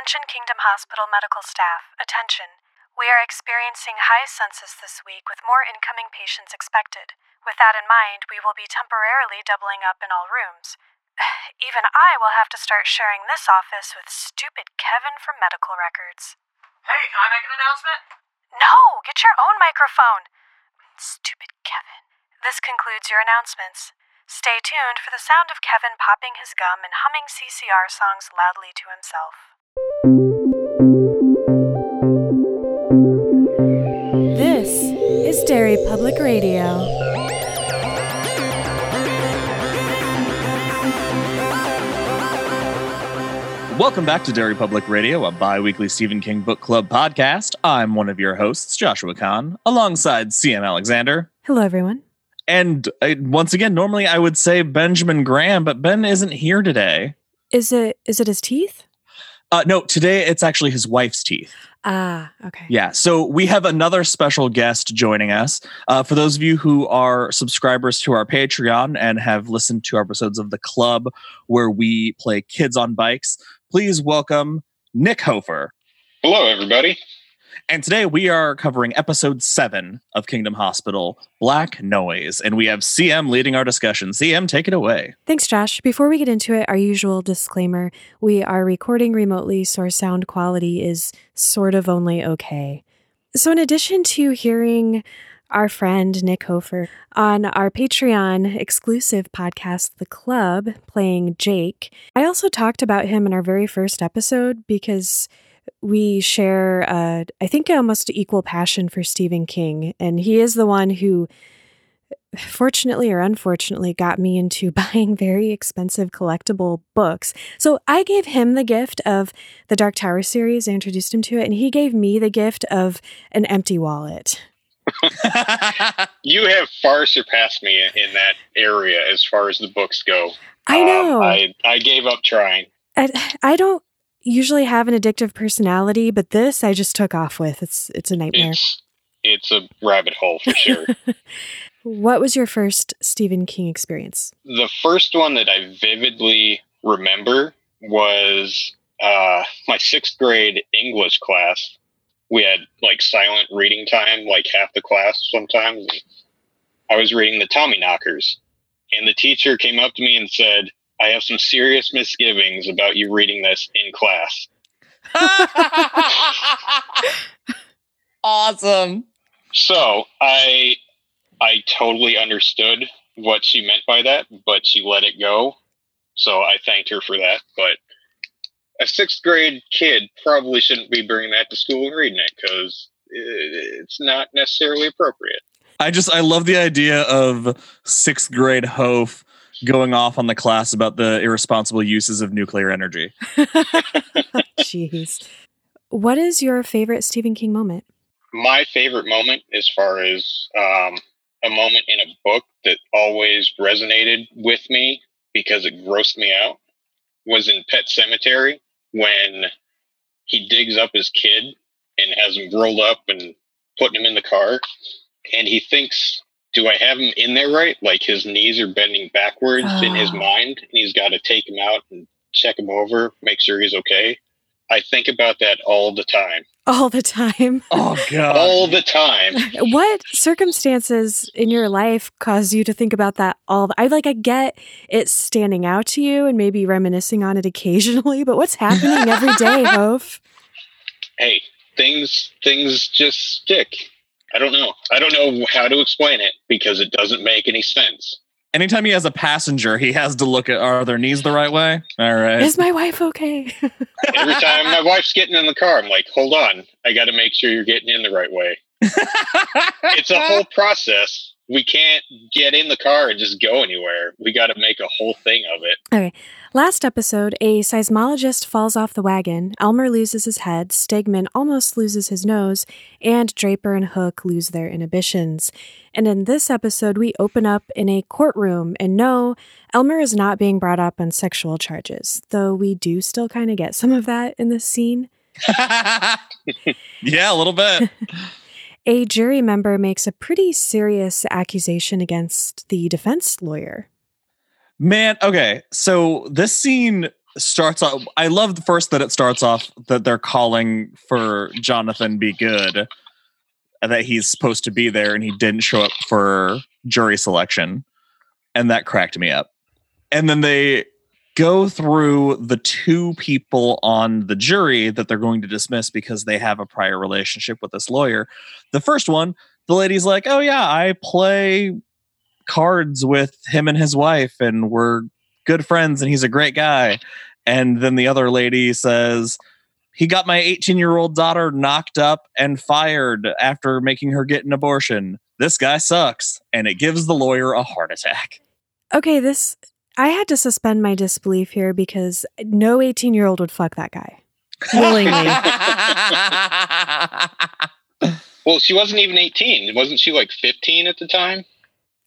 Attention Kingdom Hospital medical staff. Attention. We are experiencing high census this week with more incoming patients expected. With that in mind, we will be temporarily doubling up in all rooms. Even I will have to start sharing this office with stupid Kevin from medical records. Hey, can I make an announcement? No, get your own microphone. Stupid Kevin. This concludes your announcements. Stay tuned for the sound of Kevin popping his gum and humming CCR songs loudly to himself. This is Derry Public Radio. Welcome back to Derry Public Radio, a bi weekly Stephen King Book Club podcast. I'm one of your hosts, Joshua Kahn, alongside CM Alexander. Hello, everyone. And uh, once again, normally I would say Benjamin Graham, but Ben isn't here today. Is it is it his teeth? Uh, no, today it's actually his wife's teeth. Ah, okay. Yeah, so we have another special guest joining us. Uh, for those of you who are subscribers to our Patreon and have listened to episodes of the club where we play kids on bikes, please welcome Nick Hofer. Hello, everybody. And today we are covering episode seven of Kingdom Hospital, Black Noise. And we have CM leading our discussion. CM, take it away. Thanks, Josh. Before we get into it, our usual disclaimer we are recording remotely, so our sound quality is sort of only okay. So, in addition to hearing our friend Nick Hofer on our Patreon exclusive podcast, The Club, playing Jake, I also talked about him in our very first episode because we share, uh, I think, almost equal passion for Stephen King. And he is the one who, fortunately or unfortunately, got me into buying very expensive collectible books. So I gave him the gift of the Dark Tower series, I introduced him to it, and he gave me the gift of an empty wallet. You have far surpassed me in, that area as far as the books go. I Um, know. I, I gave up trying. I, I don't usually have an addictive personality, but this I just took off with. It's it's a nightmare. It's it's a rabbit hole for sure. What was your first Stephen King experience? the first one that I vividly remember was uh, my sixth grade English class. We had like silent reading time, like half the class sometimes. I was reading the Tommyknockers, and the teacher came up to me and said, I have some serious misgivings about you reading this in class. awesome. So I I totally understood what she meant by that, but she let it go. So I thanked her for that. But a sixth grade kid probably shouldn't be bringing that to school and reading it because it's not necessarily appropriate. I just, I love the idea of sixth grade Hof going off on the class about the irresponsible uses of nuclear energy. Jeez. What is your favorite Stephen King moment? My favorite moment, as far as um, a moment in a book that always resonated with me because it grossed me out, was in Pet Sematary when he digs up his kid and has him rolled up and putting him in the car. And he thinks, do I have him in there right? Like his knees are bending backwards in his Oh. mind, and he's got to take him out and check him over, make sure he's okay. I think about that all the time. All the time. Oh, God. All the time. what circumstances in your life cause you to think about that all the, I like I get it standing out to you and maybe reminiscing on it occasionally, but what's happening every day, Hof? hey, things things just stick. I don't know. I don't know how to explain it because it doesn't make any sense. Anytime he has a passenger, he has to look at are their knees the right way? All right. Is my wife okay? Every time my wife's getting in the car, I'm like, "Hold on, I got to make sure you're getting in the right way." It's a whole process. We can't get in the car and just go anywhere. We got to make a whole thing of it. Okay. Last episode, a seismologist falls off the wagon, Elmer loses his head, Stegman almost loses his nose, and Draper and Hook lose their inhibitions. And in this episode, we open up in a courtroom, and no, Elmer is not being brought up on sexual charges, though we do still kind of get some of that in this scene. yeah, a little bit. A jury member makes a pretty serious accusation against the defense lawyer. Man, okay. So this scene starts off. I love the first that it starts off that they're calling for Jonathan Be Good, that he's supposed to be there and he didn't show up for jury selection, and that cracked me up. And then they go through the two people on the jury that they're going to dismiss because they have a prior relationship with this lawyer. The first one, the lady's like, "Oh yeah, I play cards with him and his wife, and we're good friends, and he's a great guy." And then the other lady says, he got my 18 year old daughter knocked up and fired after making her get an abortion. This guy sucks. And it gives the lawyer a heart attack. Okay, this I had to suspend my disbelief here because no 18 year old would fuck that guy willingly. well, she wasn't even 18. Wasn't she like 15 at the time?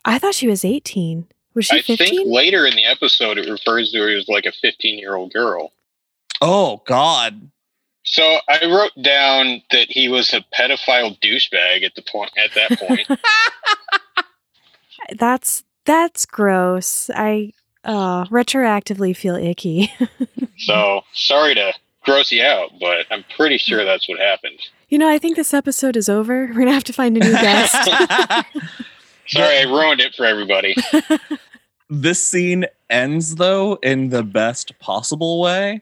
I thought she was 18. Was she I 15? think later in the episode it refers to her as like a 15 year old girl. oh, God. So I wrote down that he was a pedophile douchebag at the point at that point. That's that's gross. I uh retroactively feel icky. so sorry to gross you out, but I'm pretty sure that's what happened. you know, I think this episode is over. We're gonna have to find a new guest. Sorry, I ruined it for everybody. this scene ends, though, in the best possible way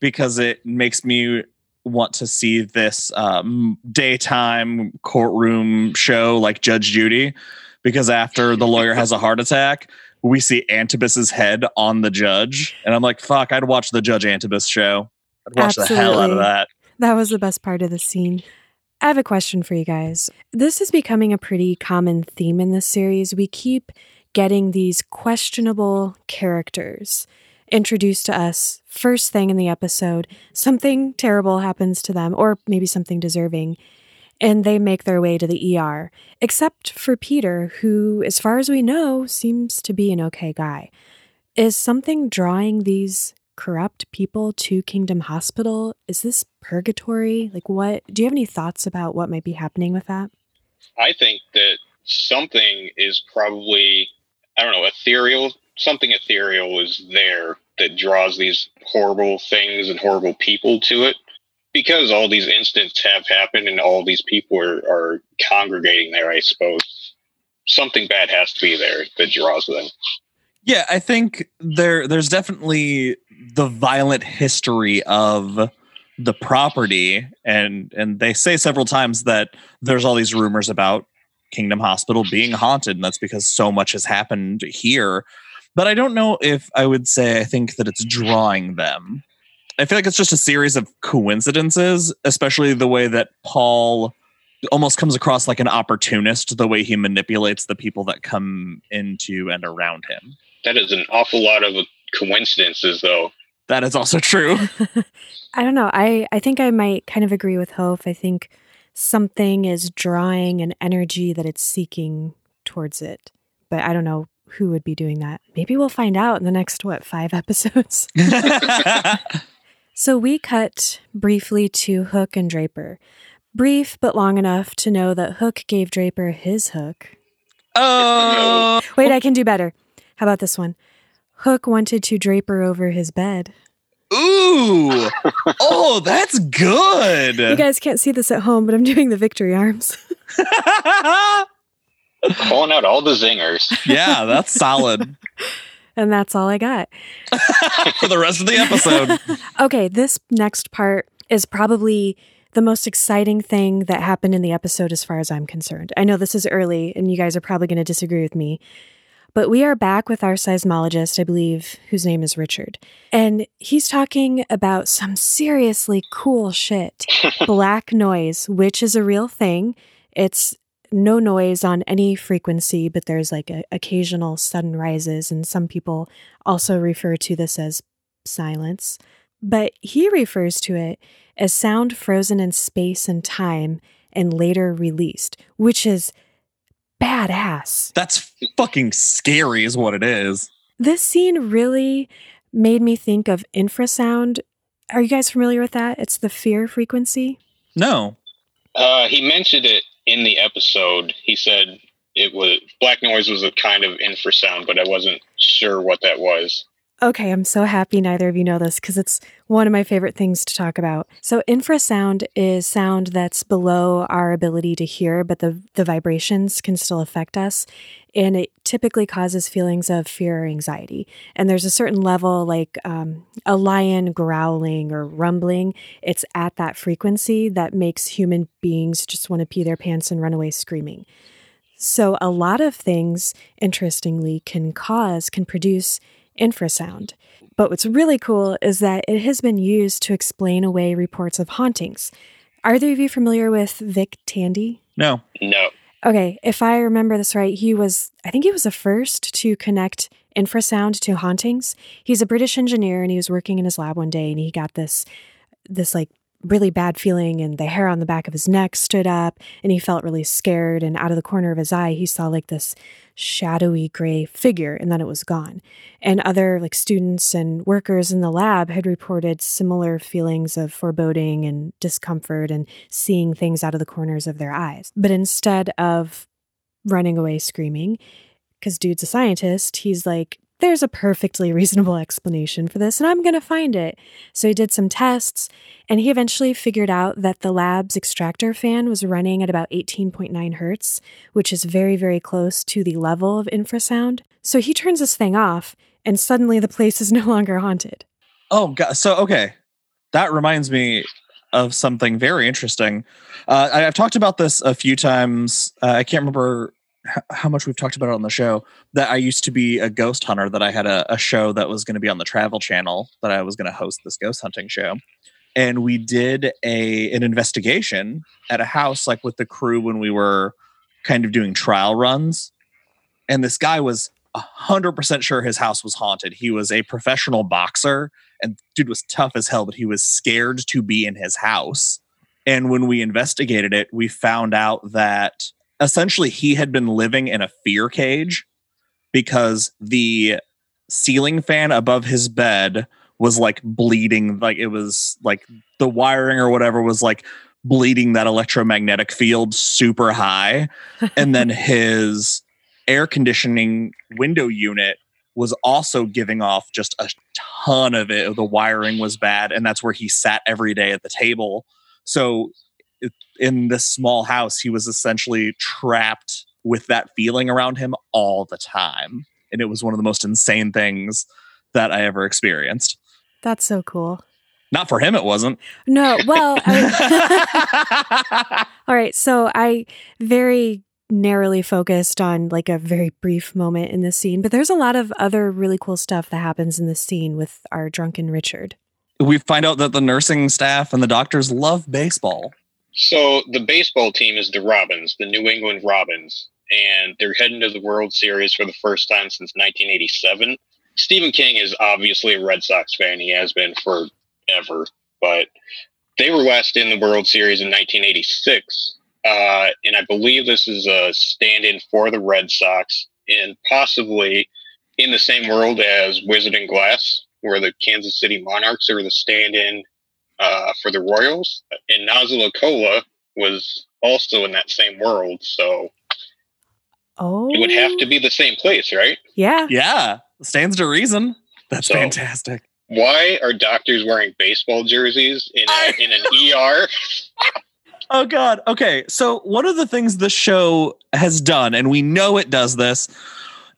because it makes me want to see this um, daytime courtroom show like Judge Judy. Because after the lawyer has a heart attack, we see Antubis's head on the judge. And I'm like, fuck, I'd watch the Judge Antibus show. I'd watch the hell out of that. That was the best part of the scene. I have a question for you guys. This is becoming a pretty common theme in this series. We keep getting these questionable characters introduced to us first thing in the episode. Something terrible happens to them, or maybe something deserving, and they make their way to the ER. Except for Peter, who, as far as we know, seems to be an okay guy. Is something drawing these corrupt people to Kingdom Hospital? Is this purgatory? Like, what? Do you have any thoughts about what might be happening with that? I think that something is probably, I don't know, ethereal. Something ethereal is there that draws these horrible things and horrible people to it. Because all these incidents have happened and all these people are, are congregating there, I suppose. Something bad has to be there that draws them. Yeah, I think there there's definitely the violent history of the property and and they say several times that there's all these rumors about Kingdom Hospital being haunted and that's because so much has happened here. But I don't know if I would say I think that it's drawing them. I feel like it's just a series of coincidences, especially the way that Paul almost comes across like an opportunist the way he manipulates the people that come into and around him. That is an awful lot of coincidences, though. That is also true. I don't know. I, I think I might kind of agree with Hope. I think something is drawing an energy that it's seeking towards it. But I don't know who would be doing that. Maybe we'll find out in the next, what, five episodes? So we cut briefly to Hook and Draper. Brief, but long enough to know that Hook gave Draper his hook. oh, Wait, I can do better. How about this one? Hook wanted to Draper over his bed. ooh, oh, that's good! You guys can't see this at home, but I'm doing the victory arms. Calling out all the zingers. yeah, that's solid And that's all I got. for the rest of the episode. Okay, this next part is probably the most exciting thing that happened in the episode as far as I'm concerned. I know this is early and you guys are probably going to disagree with me, but we are back with our seismologist, I believe, whose name is Richard. And he's talking about some seriously cool shit. Black noise, which is a real thing. It's no noise on any frequency, but there's like a, occasional sudden rises, and some people also refer to this as silence. But he refers to it as sound frozen in space and time and later released, which is badass. That's fucking scary, is what it is. This scene really made me think of infrasound. Are you guys familiar with that? It's the fear frequency. No. Uh, he mentioned it in the episode. He said it was black noise was a kind of infrasound, but I wasn't sure what that was. Okay, I'm so happy neither of you know this because it's one of my favorite things to talk about. So, infrasound is sound that's below our ability to hear, but the, the vibrations can still affect us. And it typically causes feelings of fear or anxiety. And there's a certain level, like um, a lion growling or rumbling, it's at that frequency that makes human beings just want to pee their pants and run away screaming. So, a lot of things, interestingly, can cause, can produce infrasound. But what's really cool is that it has been used to explain away reports of hauntings. Are either of you familiar with Vic Tandy? No. No. Okay, if I remember this right, he was, I think he was the first to connect infrasound to hauntings. He's a British engineer and he was working in his lab one day and he got this, this like really bad feeling and the hair on the back of his neck stood up and he felt really scared and out of the corner of his eye he saw like this shadowy gray figure and then it was gone. And other like students and workers in the lab had reported similar feelings of foreboding and discomfort and seeing things out of the corners of their eyes. But instead of running away screaming because dude's a scientist he's like there's a perfectly reasonable explanation for this, and I'm going to find it. So he did some tests, and he eventually figured out that the lab's extractor fan was running at about 18.9 hertz, which is very, very close to the level of infrasound. So he turns this thing off, and suddenly the place is no longer haunted. Oh, God. So, okay. That reminds me of something very interesting. Uh, I, I've talked about this a few times. Uh, I can't remember how much we've talked about it on the show that I used to be a ghost hunter, that I had a, a show that was going to be on the Travel Channel, that I was going to host this ghost hunting show. And we did a an investigation at a house, like with the crew when we were kind of doing trial runs. And this guy was hundred percent sure his house was haunted. He was a professional boxer, and dude was tough as hell, but he was scared to be in his house. And when we investigated it, we found out that essentially he had been living in a fear cage because the ceiling fan above his bed was like bleeding like it was like the wiring or whatever was like bleeding that electromagnetic field super high. And then his air conditioning window unit was also giving off just a ton of it. The wiring was bad and that's where he sat every day at the table. So in this small house he was essentially trapped with that feeling around him all the time and it was one of the most insane things that i ever experienced That's so cool. not for him it wasn't No, well, I, all right. So I very narrowly focused on like a very brief moment in this scene, but there's a lot of other really cool stuff that happens in this scene with our drunken Richard. we find out that the nursing staff and the doctors love baseball So the baseball team is the Robins, the New England Robins, and they're heading to the World Series for the first time since 1987. Stephen King is obviously a Red Sox fan. He has been forever, but they were last in the World Series in 1986. Uh, and I believe this is a stand in for the Red Sox and possibly in the same world as Wizard and Glass, where the Kansas City Monarchs are the stand in uh, for the Royals. And Nozz-A-La Cola was also in that same world. So Oh, it would have to be the same place, right? Yeah. yeah stands to reason that's So- fantastic Why are doctors wearing baseball jerseys in, a, I- in an ER? Oh God. Okay. So one of the things the show has done, and we know it does this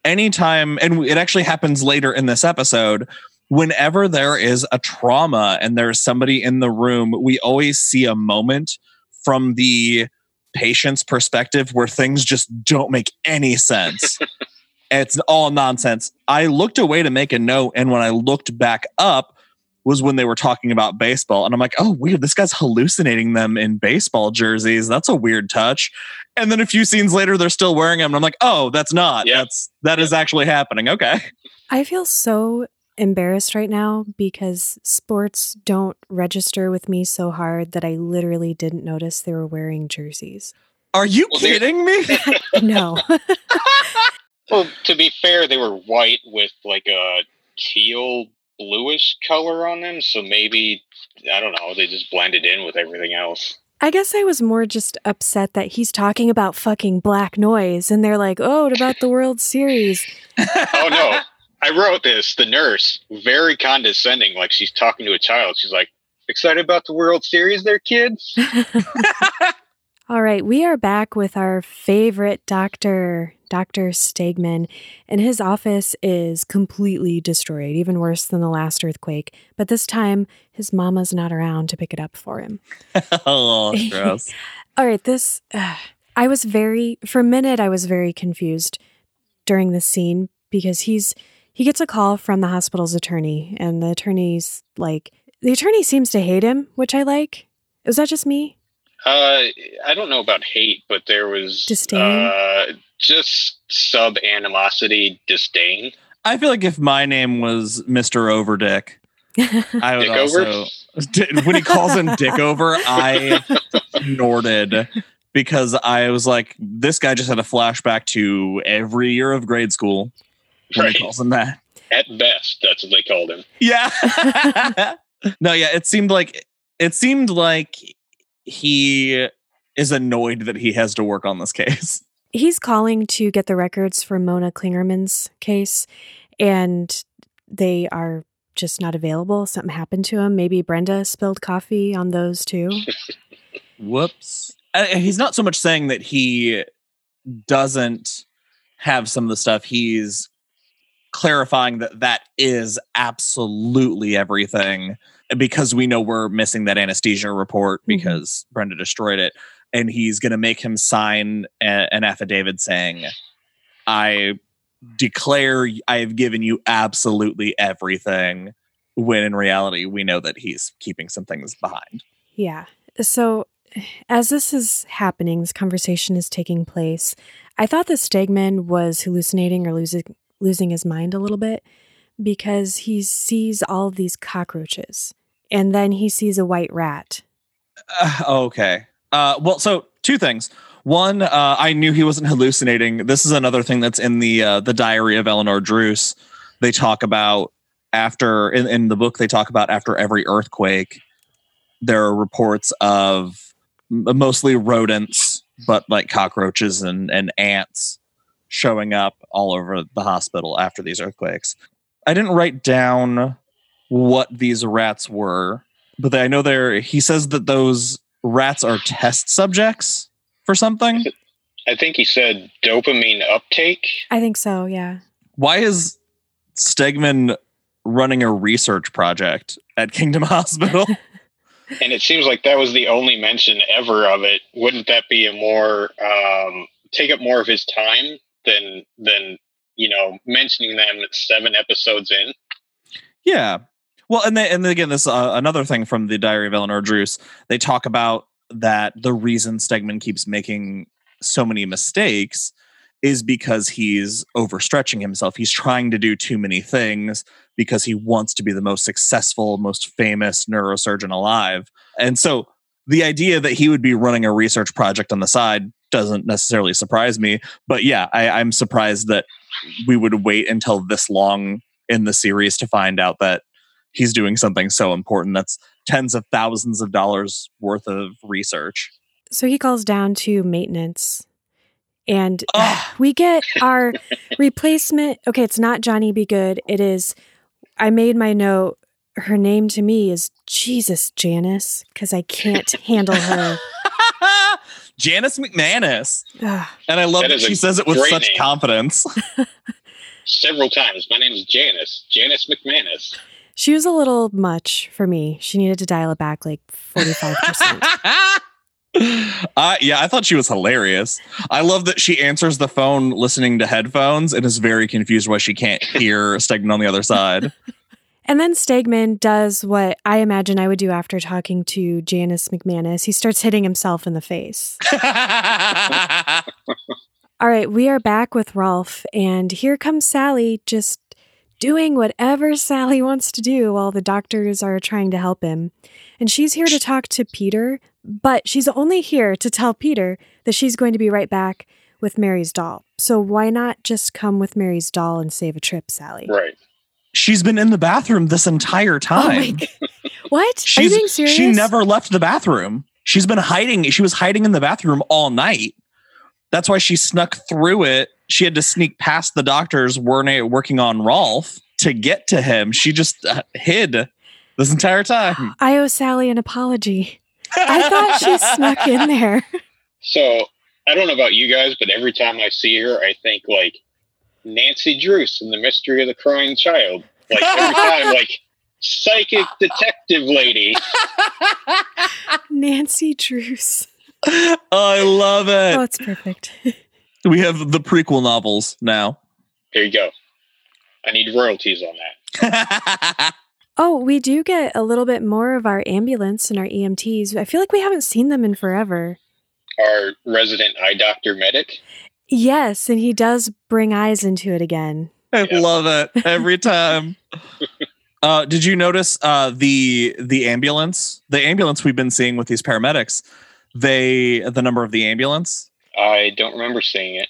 anytime, and it actually happens later in this episode. Whenever there is a trauma and there's somebody in the room, we always see a moment from the patient's perspective where things just don't make any sense. it's all nonsense. I looked away to make a note, and when I looked back up, was when they were talking about baseball. And I'm like, oh, weird. This guy's hallucinating them in baseball jerseys. That's a weird touch. And then a few scenes later, they're still wearing them. And I'm like, oh, that's not. Yeah. That's that is actually happening. Okay. I feel so embarrassed right now because sports don't register with me so hard that I literally didn't notice they were wearing jerseys. Are you Well, kidding me? No. Well, to be fair, they were white with like a teal bluish color on them. So maybe, I don't know, they just blended in with everything else. I guess I was more just upset that he's talking about fucking black noise and they're like, oh, what about the World Series? Oh, no. I wrote this. The nurse, very condescending, like she's talking to a child. She's like, "Excited about the World Series, there, kids." All right, we are back with our favorite doctor, Dr. Stegman, and his office is completely destroyed, even worse than the last earthquake. But this time, his mama's not around to pick it up for him. oh, gross. All right, this, uh, I was very, for a minute, I was very confused during this scene because he's, he gets a call from the hospital's attorney, and the attorney's like, the attorney seems to hate him, which I like. Is that just me? Uh, I don't know about hate, but there was Disdain? Uh, just sub animosity, disdain. I feel like if my name was Mr. Overdick, I would Dick also over? when he calls him Dick over, I snorted because I was like, this guy just had a flashback to every year of grade school when Right. he calls him that. At best, that's what they called him. Yeah. no, yeah, it seemed like it seemed like he is annoyed that he has to work on this case. he's calling to get the records for Mona Klingerman's case, and they are just not available. Something happened to him. Maybe Brenda spilled coffee on those too. Whoops. Uh, he's not so much saying that he doesn't have some of the stuff. He's clarifying that that is absolutely everything because we know we're missing that anesthesia report Mhm. because Brenda destroyed it. And he's going to make him sign a- an affidavit saying, I declare I have given you absolutely everything. When in reality, we know that he's keeping some things behind. Yeah. So, as this is happening, this conversation is taking place. I thought that Stegman was hallucinating or losing losing his mind a little bit because he sees all of these cockroaches, and then he sees a white rat. Uh, okay. Uh, well, so two things. One, uh, I knew he wasn't hallucinating. This is another thing that's in the uh, the diary of Eleanor Druse. They talk about after in, in the book. They talk about after every earthquake, there are reports of mostly rodents, but like cockroaches and and ants showing up all over the hospital after these earthquakes. I didn't write down what these rats were, but I know there. He says that those rats are test subjects for something. I think he said dopamine uptake. I think so. Yeah. Why is Stegman running a research project at Kingdom Hospital? And it seems like that was the only mention ever of it. Wouldn't that be a more um, take up more of his time than than you know mentioning them seven episodes in? yeah. Well, and then and again, this uh, another thing from the Diary of Eleanor Druse. They talk about that the reason Stegman keeps making so many mistakes is because he's overstretching himself. He's trying to do too many things because he wants to be the most successful, most famous neurosurgeon alive. And so the idea that he would be running a research project on the side doesn't necessarily surprise me. But yeah, I, I'm surprised that we would wait until this long in the series to find out that he's doing something so important that's tens of thousands of dollars worth of research. So he calls down to maintenance. And we get our replacement. Okay, it's not Johnny Be Good. It is, I made my note. Her name to me is Jesus Janice because I can't handle her. Janice McManus. And I love That that, is a she says it with such name. confidence. Several times. My name is Janice. Janice McManus. She was a little much for me. She needed to dial it back like 45%. uh, yeah, I thought she was hilarious. I love that she answers the phone listening to headphones and is very confused why she can't hear Stegman on the other side. And then Stegman does what I imagine I would do after talking to Janice McManus. He starts hitting himself in the face. All right, we are back with Rolf, and here comes Sally just doing whatever Sally wants to do while the doctors are trying to help him. And she's here to talk to Peter, but she's only here to tell Peter that she's going to be right back with Mary's doll. So why not just come with Mary's doll and save a trip, Sally? Right. She's been in the bathroom this entire Oh time. God. What? Are you She's, being serious? She never left the bathroom. She's been hiding. She was hiding in the bathroom all night. That's why she snuck through it. she had to sneak past the doctors working on Rolf to get to him. She just uh, hid this entire time. I owe Sally an apology. I thought she snuck in there. So I don't know about you guys, but every time I see her, I think like Nancy Drews in the Mystery of the Crying Child. Like every time, like psychic detective lady. Nancy Drews. oh, I love it. Oh, it's perfect. we have the prequel novels now. Here you go. I need royalties on that. oh, we do get a little bit more of our ambulance and our EMTs. I feel like we haven't seen them in forever. Our resident eye doctor medic. Yes, and he does bring eyes into it again. I yeah. love it every time. uh, did you notice uh, the the ambulance? The ambulance we've been seeing with these paramedics. They the number of the ambulance. I don't remember seeing it.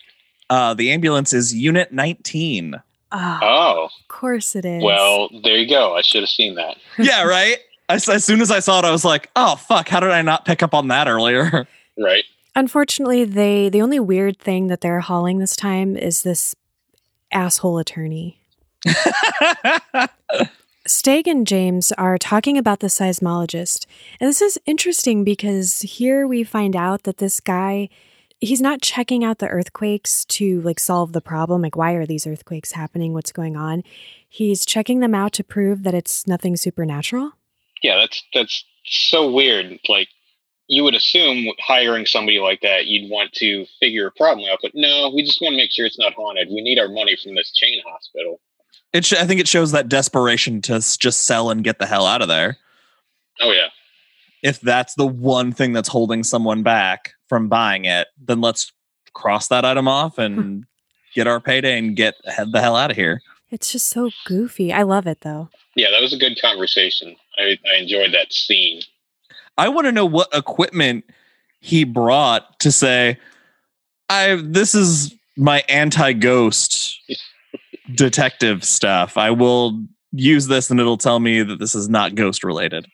Uh, the ambulance is Unit 19. Oh, oh, of course it is. Well, there you go. I should have seen that. yeah, right. I, as soon as I saw it, I was like, "Oh fuck! How did I not pick up on that earlier?" Right. Unfortunately, they the only weird thing that they're hauling this time is this asshole attorney. Steg and James are talking about the seismologist. And this is interesting because here we find out that this guy he's not checking out the earthquakes to like solve the problem. Like why are these earthquakes happening? What's going on? He's checking them out to prove that it's nothing supernatural. Yeah that's that's so weird. Like you would assume hiring somebody like that you'd want to figure a problem out but no we just want to make sure it's not haunted we need our money from this chain hospital it sh- i think it shows that desperation to just sell and get the hell out of there oh yeah if that's the one thing that's holding someone back from buying it, then let's cross that item off and hmm. get our payday and get the hell out of here. It's just so goofy. I love it though. Yeah, that was a good conversation. I, I enjoyed that scene. I want to know what equipment he brought to say, I this is my anti-ghost detective stuff. I will use this and it'll tell me that this is not ghost related.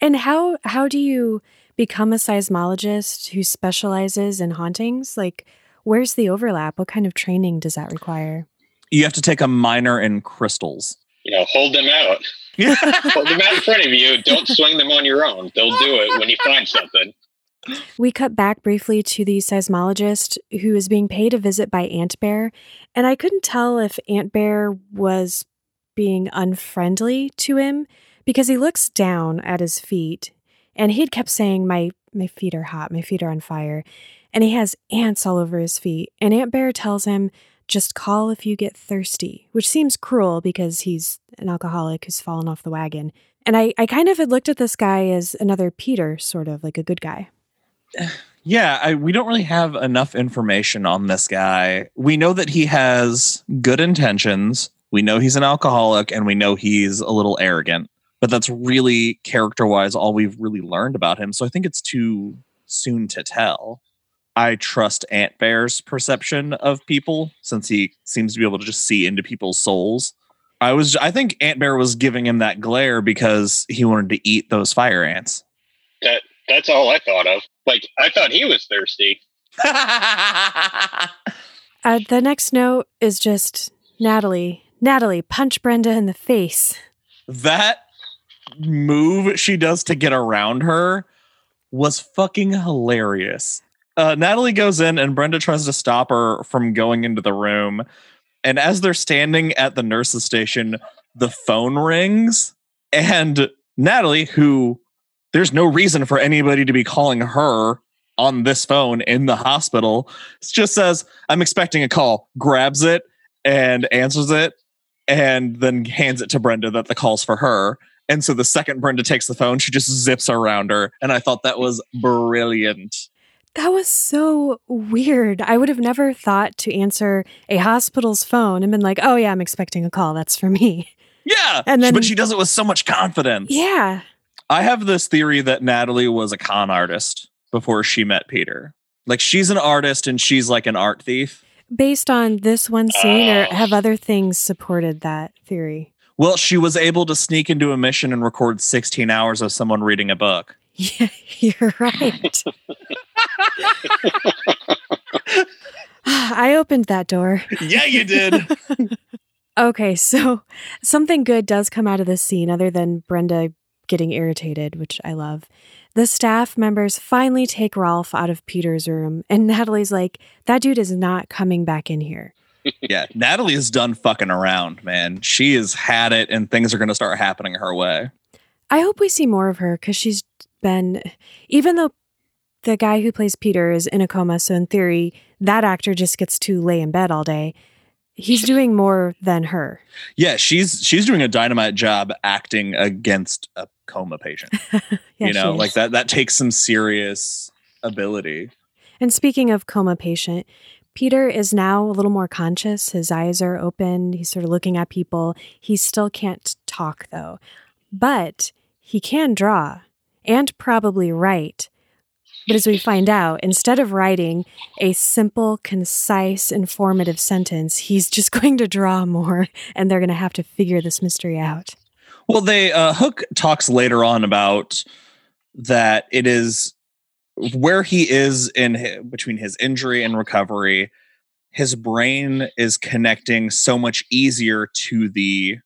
And how how do you become a seismologist who specializes in hauntings? Like where's the overlap? What kind of training does that require? You have to take a minor in crystals. You know, hold them out. Hold them out in front of you. Don't swing them on your own. They'll do it when you find something. We cut back briefly to the seismologist who is being paid a visit by Ant Bear, and I couldn't tell if Ant Bear was being unfriendly to him because he looks down at his feet and he'd kept saying, My my feet are hot, my feet are on fire. And he has ants all over his feet. And Ant Bear tells him, just call if you get thirsty, which seems cruel because he's an alcoholic who's fallen off the wagon. And I, I kind of had looked at this guy as another Peter, sort of like a good guy. Yeah, I, we don't really have enough information on this guy. We know that he has good intentions. We know he's an alcoholic and we know he's a little arrogant but that's really character wise all we've really learned about him. So I think it's too soon to tell. I trust Ant Bear's perception of people since he seems to be able to just see into people's souls. I was I think Ant Bear was giving him that glare because he wanted to eat those fire ants. That that's all I thought of. Like I thought he was thirsty. uh, the next note is just Natalie. Natalie, punch Brenda in the face. That move she does to get around her was fucking hilarious. Uh, Natalie goes in and Brenda tries to stop her from going into the room. And as they're standing at the nurse's station, the phone rings. And Natalie, who there's no reason for anybody to be calling her on this phone in the hospital, just says, I'm expecting a call, grabs it and answers it, and then hands it to Brenda that the call's for her. And so the second Brenda takes the phone, she just zips around her. And I thought that was brilliant. That was so weird. I would have never thought to answer a hospital's phone and been like, oh, yeah, I'm expecting a call. That's for me. Yeah. And then, but she does it with so much confidence. Yeah. I have this theory that Natalie was a con artist before she met Peter. Like she's an artist and she's like an art thief. Based on this one scene, or oh. have other things supported that theory? Well, she was able to sneak into a mission and record 16 hours of someone reading a book. Yeah, you're right. I opened that door. yeah, you did. Okay, so something good does come out of this scene other than Brenda getting irritated, which I love. The staff members finally take Rolf out of Peter's room, and Natalie's like, that dude is not coming back in here. yeah, Natalie is done fucking around, man. She has had it, and things are going to start happening her way. I hope we see more of her because she's been, even though the guy who plays Peter is in a coma, so in theory, that actor just gets to lay in bed all day. He's doing more than her. Yeah, she's she's doing a dynamite job acting against a coma patient. Yeah, you know, like that that takes some serious ability. And speaking of coma patient, Peter is now a little more conscious. His eyes are open. He's sort of looking at people. He still can't talk, though, but he can draw and probably write. But as we find out, instead of writing a simple, concise, informative sentence, he's just going to draw more, and they're going to have to figure this mystery out. Well, they uh, Hook talks later on about that it is where he is in hi- between his injury and recovery. His brain is connecting so much easier to the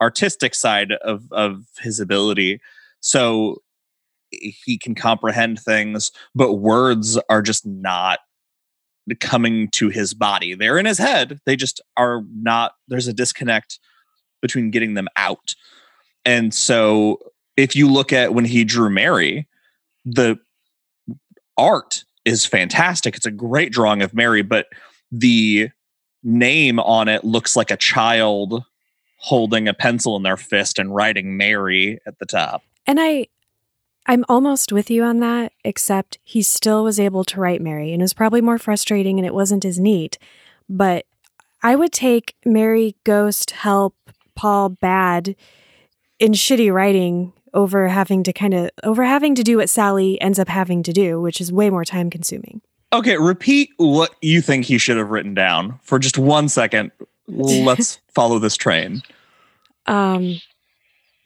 artistic side of of his ability, so he can comprehend things. But words are just not coming to his body. They're in his head. They just are not. There's a disconnect between getting them out. And so if you look at when he drew Mary, the art is fantastic. It's a great drawing of Mary, but the name on it looks like a child holding a pencil in their fist and writing Mary at the top. And I I'm almost with you on that, except he still was able to write Mary and it was probably more frustrating and it wasn't as neat. But I would take Mary Ghost help Paul bad in shitty writing over having to kind of over having to do what Sally ends up having to do, which is way more time consuming. Okay, repeat what you think he should have written down for just one second. Let's follow this train. Um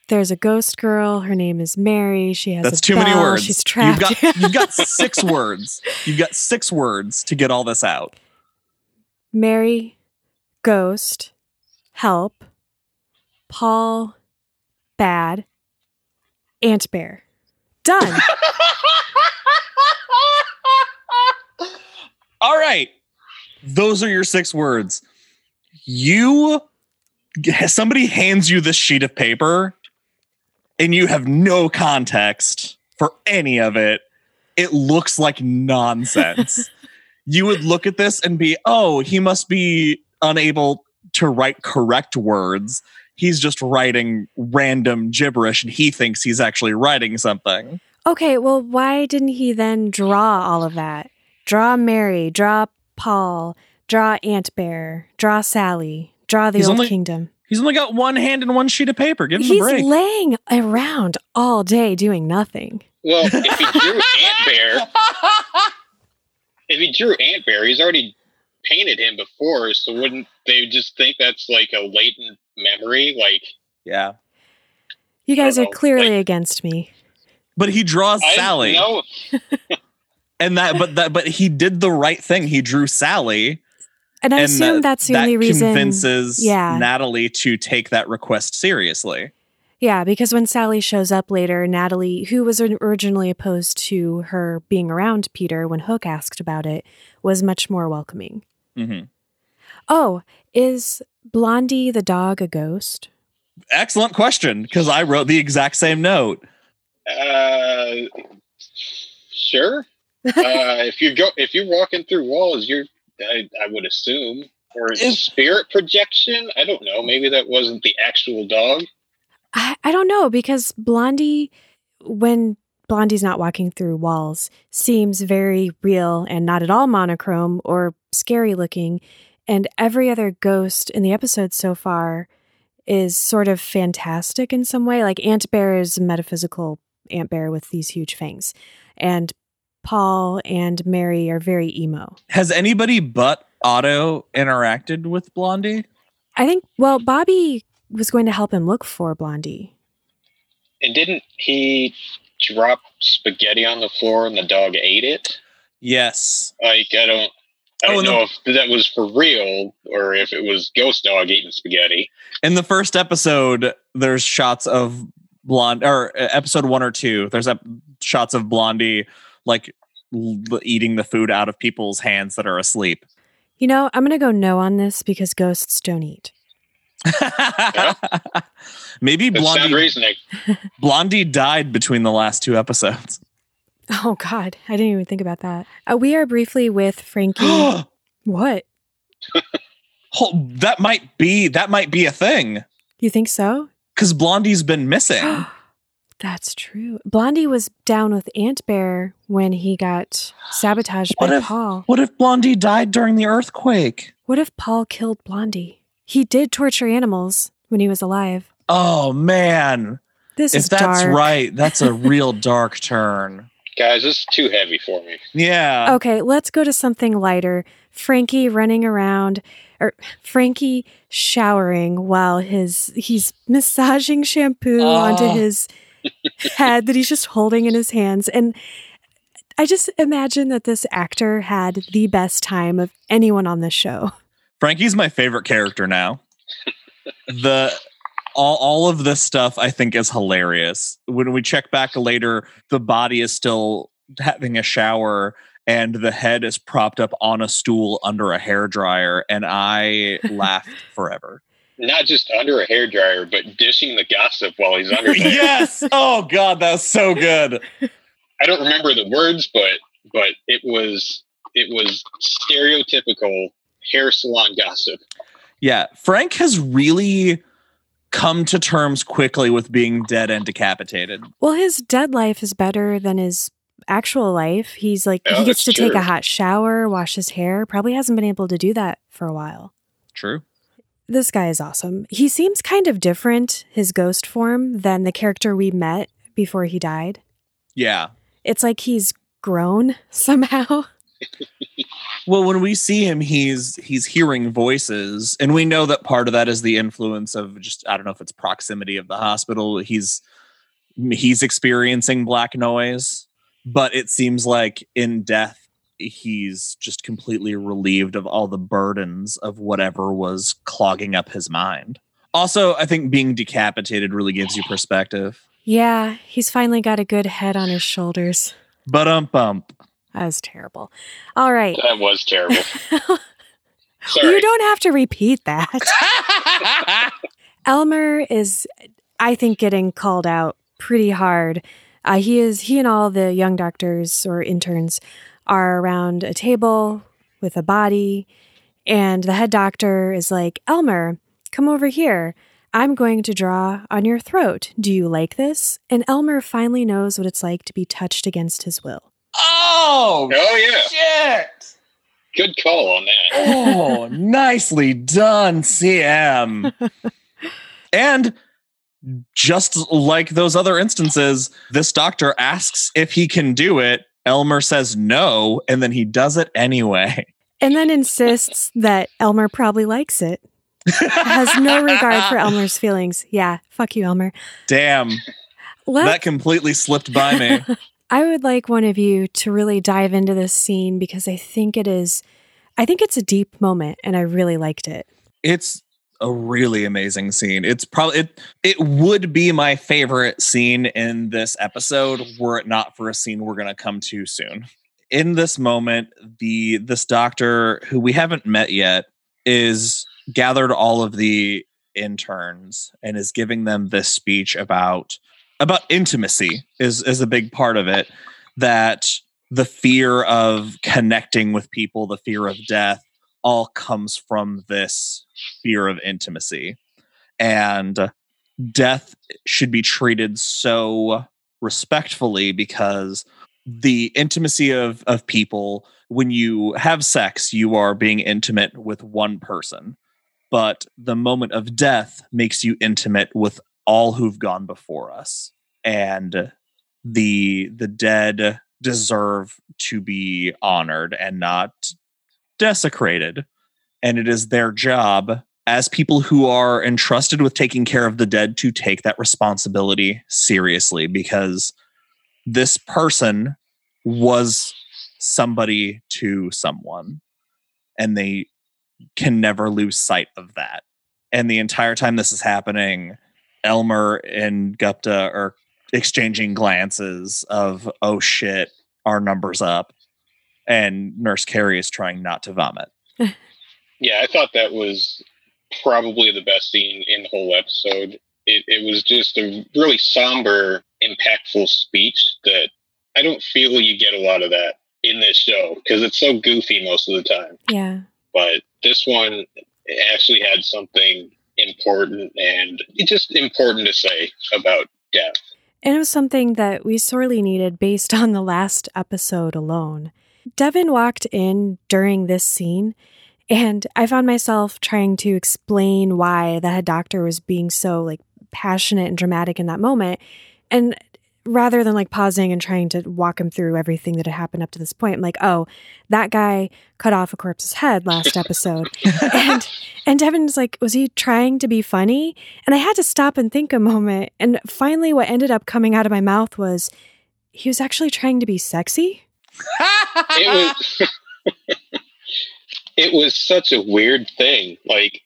there's a ghost girl. Her name is Mary. She has That's a too many words. She's trapped. You've got you've got six words. You've got six words to get all this out. Mary, Ghost, Help, Paul, Bad, Ant Bear. Done. All right. Those are your six words. You somebody hands you this sheet of paper and you have no context for any of it. It looks like nonsense. you would look at this and be, "Oh, he must be unable to write correct words. He's just writing random gibberish and he thinks he's actually writing something." okay, well, why didn't he then draw all of that? Draw Mary, draw Paul, draw Ant Bear, draw Sally, draw the He's Old only- Kingdom. He's only got one hand and one sheet of paper. Give him He's a break. He's laying around all day doing nothing. Well, if he drew Ant Bear, if he drew Ant Bear, he's already painted him before. So wouldn't they just think that's like a latent memory? Like yeah. You guys are know, clearly like- against me. But he draws I Sally. know and that but that but he did the right thing he drew sally And I and assume that- that's the that only reason. convinces yeah. natalie to take that request seriously Yeah, because when Sally shows up later, Natalie, who was originally opposed to her being around Peter when Hook asked about it, was much more welcoming. hmm Oh, is Blondie the dog a ghost? excellent question because i wrote the exact same note Uh, sure. uh, if you go, if you're walking through walls, you're. I, I would assume, or is it spirit projection? I don't know. Maybe that wasn't the actual dog. I, I don't know because Blondie, when Blondie's not walking through walls, seems very real and not at all monochrome or scary looking. And every other ghost in the episode so far is sort of fantastic in some way. Like Ant Bear is a metaphysical ant bear with these huge fangs. And Paul and Mary are very emo. has anybody but otto interacted with blondie I think, well, Bobby was going to help him look for Blondie. And didn't he drop spaghetti on the floor and the dog ate it? yes Like I don't. I Oh, don't and the- know if that was for real or if it was Ghost Dog eating spaghetti. In the first episode, there's shots of blonde or uh, episode one or two. There's ep- shots of Blondie like l- eating the food out of people's hands that are asleep. You know, I'm going to go no on this because ghosts don't eat. Maybe That's sound Blondie reasoning. Blondie died between the last two episodes. Oh, God. I didn't even think about that. Uh, we are briefly with Frankie. what? Oh, that might be that might be a thing You think so? because Blondie's been missing. That's true. Blondie was down with Ant Bear when he got sabotaged What by if- Paul. what if Blondie died during the earthquake? What if Paul killed Blondie? He did torture animals when he was alive. Oh man, This if is that's dark. right, that's a real dark turn. Guys, this is too heavy for me. Yeah. Okay, let's go to something lighter. Frankie running around or Frankie showering while his he's massaging shampoo onto Oh. his head that he's just holding in his hands and I just imagine that this actor had the best time of anyone on this show. Frankie's my favorite character now. the all, all of this stuff I think is hilarious. When we check back later, the body is still having a shower and the head is propped up on a stool under a hair dryer and I laughed forever. Not just under a hairdryer, but dishing the gossip while he's under there. yes. Oh god, that was so good. I don't remember the words, but but it was it was stereotypical hair salon gossip. Yeah, Frank has really come to terms quickly with being dead and decapitated. Well, his dead life is better than his actual life. He's like Yeah, he oh, gets to that's take a hot shower, wash his hair. Probably hasn't been able to do that for a while. True. This guy is awesome. He seems kind of different, his ghost form, than the character we met before he died. Yeah. It's like he's grown somehow. Well, when we see him, he's he's hearing voices, and we know that part of that is the influence of just I don't know if it's proximity of the hospital. He's he's experiencing black noise, but it seems like in death he's just completely relieved of all the burdens of whatever was clogging up his mind. Also, I think being decapitated really gives you perspective. Yeah, he's finally got a good head on his shoulders. But um bump. That was terrible. All right. That was terrible. you don't have to repeat that. Elmer is, I think, getting called out pretty hard. Uh, he is. He and all the young doctors or interns are around a table with a body, and the head doctor is like, "Elmer, come over here. I'm going to draw on your throat. Do you like this?" And Elmer finally knows what it's like to be touched against his will. oh, Oh yeah, shit. good call on that. Oh, nicely done, CM. and just like those other instances, this doctor asks if he can do it. Elmer says no, and then he does it anyway. And then insists that Elmer probably likes it. Has no regard for Elmer's feelings. Yeah, fuck you, Elmer. Damn, that completely slipped by me. I would like one of you to really dive into this scene because I think it is, I think it's a deep moment and I really liked it. it's a really amazing scene. It's probably it it would be my favorite scene in this episode were it not for a scene we're going to come to soon. In this moment, the this doctor who we haven't met yet is gathered all of the interns and is giving them this speech about about intimacy is is a big part of it that the fear of connecting with people, the fear of death all comes from this fear of intimacy. And death should be treated so respectfully because the intimacy of, of people, when you have sex, you are being intimate with one person. But the moment of death makes you intimate with all who've gone before us. And the the dead deserve to be honored and not desecrated. And it is their job as people who are entrusted with taking care of the dead to take that responsibility seriously because this person was somebody to someone. and they can never lose sight of that. And the entire time this is happening, Elmer and Gupta are exchanging glances of, oh shit, our number's up. And Nurse Carrie is trying not to vomit. Yeah, I thought that was probably the best scene in the whole episode. It, it was just a really somber, impactful speech that I don't feel you get a lot of that in this show because it's so goofy most of the time. Yeah. But this one actually had something important and just important to say about death. And it was something that we sorely needed based on the last episode alone. Devin walked in during this scene, and I found myself trying to explain why the head doctor was being so like passionate and dramatic in that moment. And rather than like pausing and trying to walk him through everything that had happened up to this point, I'm like, oh, that guy cut off a corpse's head last episode. and and Devin's like, was he trying to be funny? And I had to stop and think a moment. And finally what ended up coming out of my mouth was he was actually trying to be sexy. it was it was such a weird thing. Like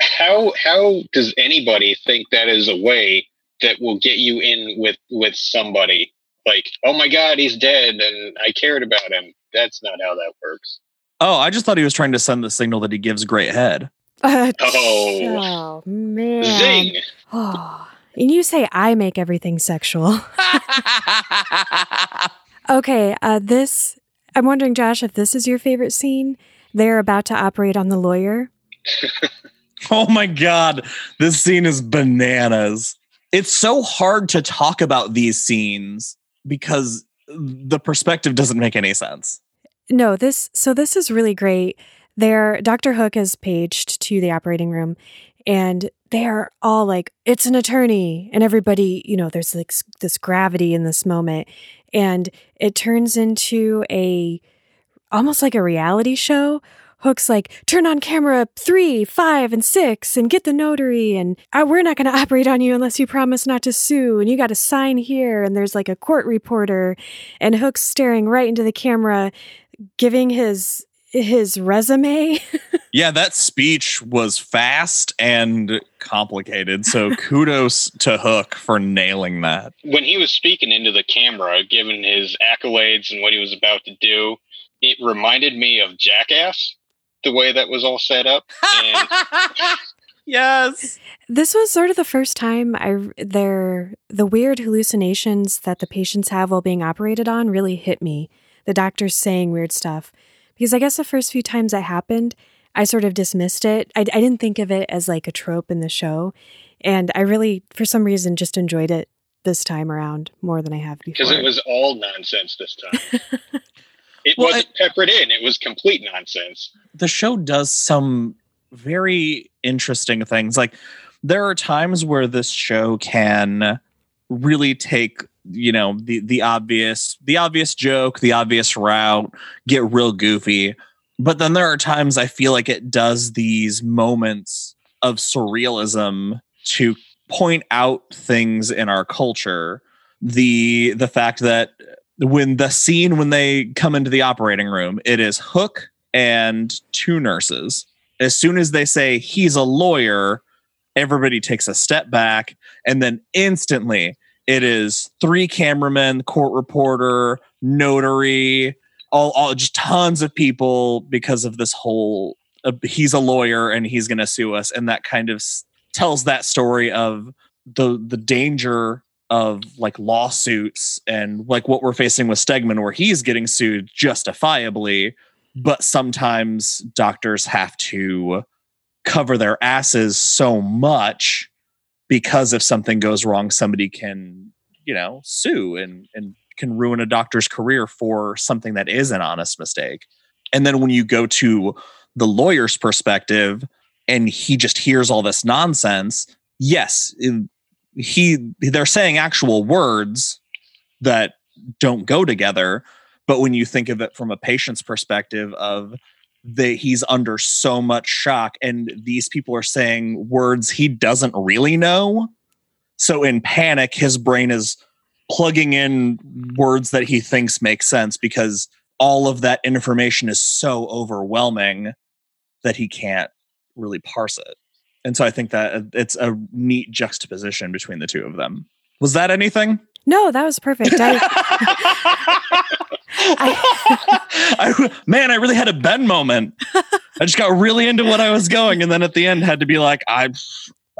how how does anybody think that is a way that will get you in with with somebody? Like oh my god he's dead and i cared about him. That's not how that works. Oh i just thought he was trying to send the signal that he gives great head. Uh, oh, oh man. Zing. Oh and you say i make everything sexual. Okay uh this i'm wondering josh if this is your favorite scene they're about to operate on the lawyer oh my god this scene is bananas it's so hard to talk about these scenes because the perspective doesn't make any sense. No, this so this is really great. There Dr. Hook is paged to the operating room and they're all like it's an attorney and everybody, you know, there's like this gravity in this moment and it turns into a almost like a reality show Hook's like, turn on camera three, five, and six and get the notary. And uh, we're not going to operate on you unless you promise not to sue. And you got to sign here. And there's like a court reporter. And Hook's staring right into the camera, giving his his resume. yeah, that speech was fast and complicated. So kudos to Hook for nailing that. When he was speaking into the camera, giving his accolades and what he was about to do, it reminded me of Jackass the way that was all set up. And yes. This was sort of the first time I there the weird hallucinations that the patients have while being operated on really hit me. The doctors saying weird stuff. Because I guess the first few times that happened, I sort of dismissed it. I, I didn't think of it as like a trope in the show. And I really, for some reason, just enjoyed it this time around more than I have before. Because it was all nonsense this time. It well, wasn't peppered in. It was complete nonsense. The show does some very interesting things. Like there are times where this show can really take you know the the obvious the obvious joke the obvious route get real goofy but then there are times i feel like it does these moments of surrealism to point out things in our culture the the fact that when the scene when they come into the operating room, it is Hook and two nurses. As soon as they say he's a lawyer, everybody takes a step back, and then instantly it is three cameramen, court reporter, notary, all, all just tons of people because of this whole. Uh, he's a lawyer and he's going to sue us, and that kind of s- tells that story of the the danger of like lawsuits and like what we're facing with Stegman, where he's getting sued justifiably, but sometimes doctors have to cover their asses so much because if something goes wrong, somebody can, you know, sue and and can ruin a doctor's career for something that is an honest mistake. And then when you go to the lawyer's perspective and he just hears all this nonsense, yes, he they're saying actual words that don't go together but when you think of it from a patient's perspective of that he's under so much shock and these people are saying words he doesn't really know so in panic his brain is plugging in words that he thinks make sense because all of that information is so overwhelming that he can't really parse it. And so I think that it's a neat juxtaposition between the two of them. Was that anything? No, that was perfect. I, I, man, I really had a Ben moment. I just got really into what I was going, and then at the end had to be like, I,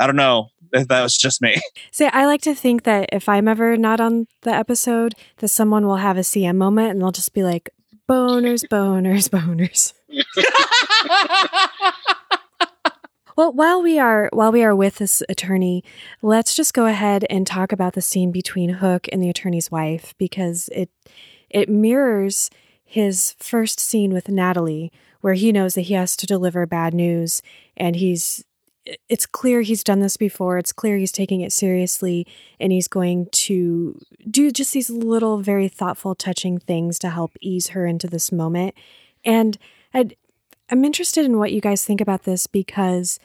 I don't know if that was just me. See, I like to think that if I'm ever not on the episode, that someone will have a CM moment and they'll just be like, boners, boners, boners. well, while we are while we are with this attorney, let's just go ahead and talk about the scene between Hook and the attorney's wife because it it mirrors his first scene with Natalie where he knows that he has to deliver bad news and he's it's clear he's done this before. It's clear he's taking it seriously and he's going to do just these little, very thoughtful, touching things to help ease her into this moment. And i am interested in what you guys think about this because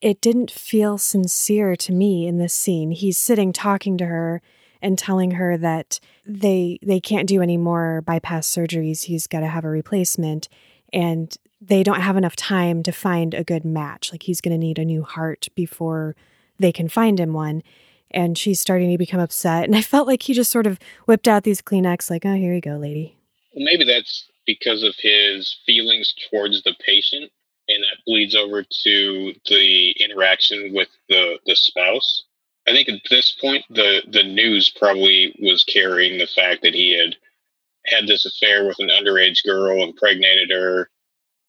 it didn't feel sincere to me in this scene. He's sitting talking to her and telling her that they they can't do any more bypass surgeries. He's got to have a replacement and they don't have enough time to find a good match. Like he's going to need a new heart before they can find him one. And she's starting to become upset. And I felt like he just sort of whipped out these Kleenex, like, oh, here you go, lady. Well, maybe that's because of his feelings towards the patient. And that bleeds over to the interaction with the, the spouse. I think at this point, the, the news probably was carrying the fact that he had had this affair with an underage girl, impregnated her,